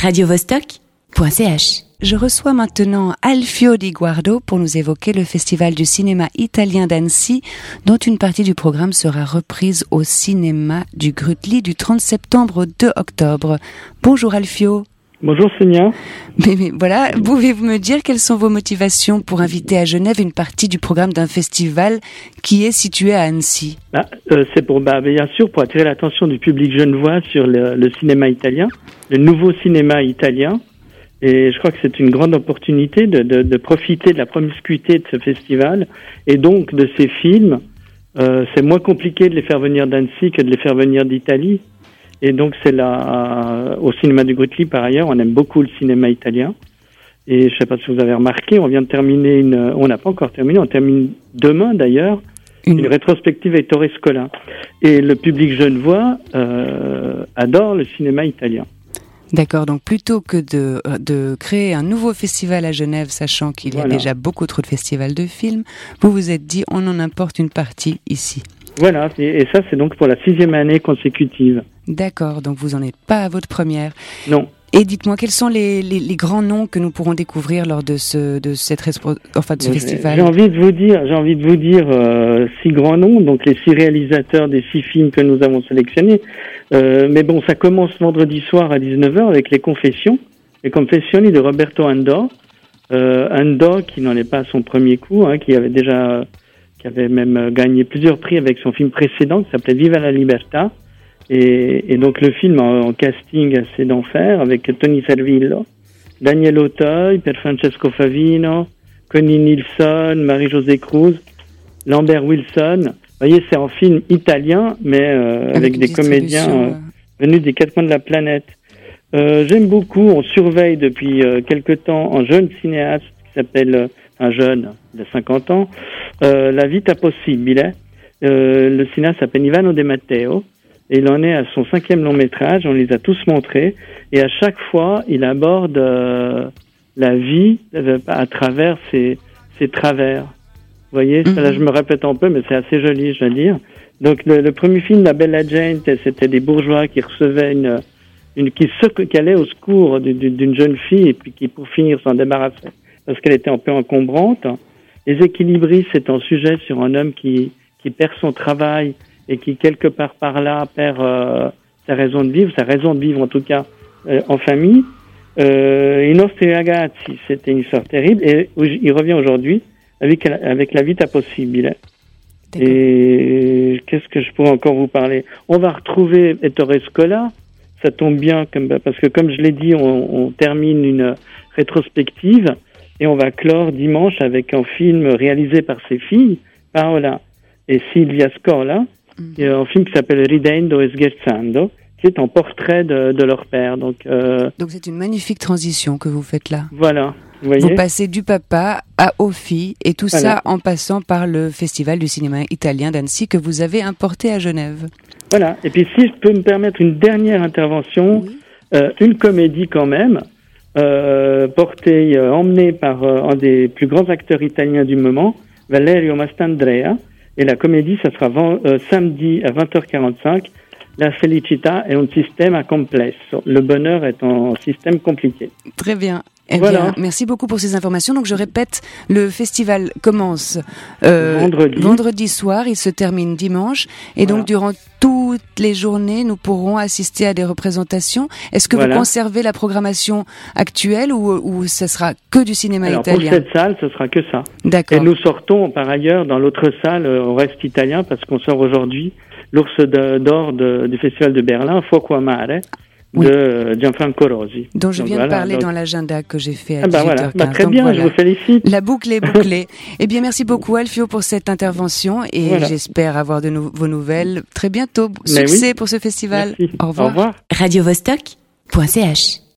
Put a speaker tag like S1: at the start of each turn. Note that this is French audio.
S1: radiovostok.ch. Je reçois maintenant Alfio Di Guardo pour nous évoquer le festival du cinéma italien d'Annecy, dont une partie du programme sera reprise au cinéma du Grutli du 30 septembre au 2 octobre. Bonjour Alfio.
S2: Bonjour Sonia.
S1: Mais, mais voilà, pouvez-vous me dire quelles sont vos motivations pour inviter à Genève une partie du programme d'un festival qui est situé à Annecy?
S2: Bah, euh, c'est pour, bah, bien sûr, pour attirer l'attention du public genevois sur le, le cinéma italien, le nouveau cinéma italien. Et je crois que c'est une grande opportunité de, de, de, profiter de la promiscuité de ce festival et donc de ces films. Euh, c'est moins compliqué de les faire venir d'Annecy que de les faire venir d'Italie. Et donc c'est là, au cinéma du Grutli par ailleurs, on aime beaucoup le cinéma italien. Et je sais pas si vous avez remarqué, on vient de terminer une, on n'a pas encore terminé, on termine demain d'ailleurs, une... une, rétrospective avec Torres Scola. Et le public genevois euh, adore le cinéma italien.
S1: D'accord, donc plutôt que de, de créer un nouveau festival à Genève, sachant qu'il y a déjà beaucoup trop de festivals de films, vous vous êtes dit on en importe une partie ici.
S2: Voilà, et ça c'est donc pour la sixième année consécutive.
S1: D'accord, donc vous n'en êtes pas à votre première.
S2: Non.
S1: Et dites-moi quels sont les, les, les, grands noms que nous pourrons découvrir lors de ce de cette enfin de ce festival.
S2: J'ai envie de vous dire, j'ai envie de vous dire euh, six grands noms, donc les six réalisateurs des six films que nous avons sélectionnés. Euh, mais bon, ça commence vendredi soir à 19h avec les Confessions, les Confessions de Roberto Andor. Euh, Andor qui n'en est pas à son premier coup, hein, qui avait déjà qui avait même gagné plusieurs prix avec son film précédent qui s'appelait Viva la Libertà. Et, et, donc le film en, en casting assez d'enfer avec Tony Servillo, Daniel Auteuil, Per Francesco Favino, Connie Nielsen, Marie-Josée Cruz, Lambert Wilson. Vous voyez, c'est un film italien, mais euh, avec, avec des comédiens euh, venus des quatre coins de la planète. Euh, J'aime beaucoup, on surveille depuis euh, quelque temps un jeune cinéaste qui s'appelle, un jeune de 50 ans, La Vita Possibile. le cinéaste s'appelle Ivano De Matteo. Et il en est à son cinquième long métrage, on les a tous montrés, et à chaque fois, il aborde euh, la vie euh, à travers ses, ses travers. Vous voyez, là je me répète un peu, mais c'est assez joli, je veux dire. Donc le, le, premier film, La Bella Gente, c'était des bourgeois qui recevaient une, une qui, se, qui allaient au secours d'une jeune fille et puis qui, pour finir, s'en débarrassaient parce qu'elle était un peu encombrante. Les équilibristes, c'est un sujet sur un homme qui, qui perd son travail et qui quelque part par là perd euh, sa raison de vivre, sa raison de vivre en tout cas euh, en famille. Euh, c'était une histoire terrible et il revient aujourd'hui avec, avec la vita possibile. Et qu'est-ce que je pourrais encore vous parler? On va retrouver Ettore Scola, ça tombe bien comme, parce que comme je l'ai dit, on, on, termine une rétrospective et on va clore dimanche avec un film réalisé par ses filles, Paola et Silvia Scola, a un film qui s'appelle Ridendo e Scherzando, qui est un portrait de, de leur père. Donc, euh...
S1: donc c'est une magnifique transition que vous faites là.
S2: Voilà. Vous, voyez
S1: vous passez du papa à aux filles et tout voilà. ça en passant par le Festival du cinéma italien d'Annecy que vous avez importé à Genève.
S2: Voilà. Et puis si je peux me permettre une dernière intervention, oui. euh, une comédie quand même, euh, portée, euh, emmenée par un des plus grands acteurs italiens du moment, Valerio Mastandrea. Et la comédie, ça sera euh, samedi à 20h45. La felicità est un système complexe. Le bonheur est un système compliqué.
S1: Très bien. Eh voilà. bien, merci beaucoup pour ces informations. Donc je répète, le festival commence euh,
S2: vendredi.
S1: vendredi soir, il se termine dimanche, et voilà. donc durant toutes les journées, nous pourrons assister à des représentations. Est-ce que voilà. vous conservez la programmation actuelle ou, ou ce sera que du cinéma
S2: Alors,
S1: italien
S2: Pour cette salle, ce sera que ça.
S1: D'accord.
S2: Et nous sortons par ailleurs dans l'autre salle, au reste italien, parce qu'on sort aujourd'hui l'ours d'or du festival de Berlin, Fuoco a Mare oui. de Gianfranco Rosi.
S1: Dont je donc, viens voilà, de parler donc... dans l'agenda que j'ai fait à
S2: ah bah
S1: 18h15.
S2: Voilà. Bah, très
S1: donc
S2: bien,
S1: voilà.
S2: je vous félicite.
S1: La boucle est bouclée. eh bien, merci beaucoup Alfio pour cette intervention et voilà. j'espère avoir de nou vos nouvelles très bientôt.
S2: Mais
S1: Succès
S2: oui.
S1: pour ce festival.
S2: Merci.
S1: Au revoir.
S2: Au revoir.
S1: Radio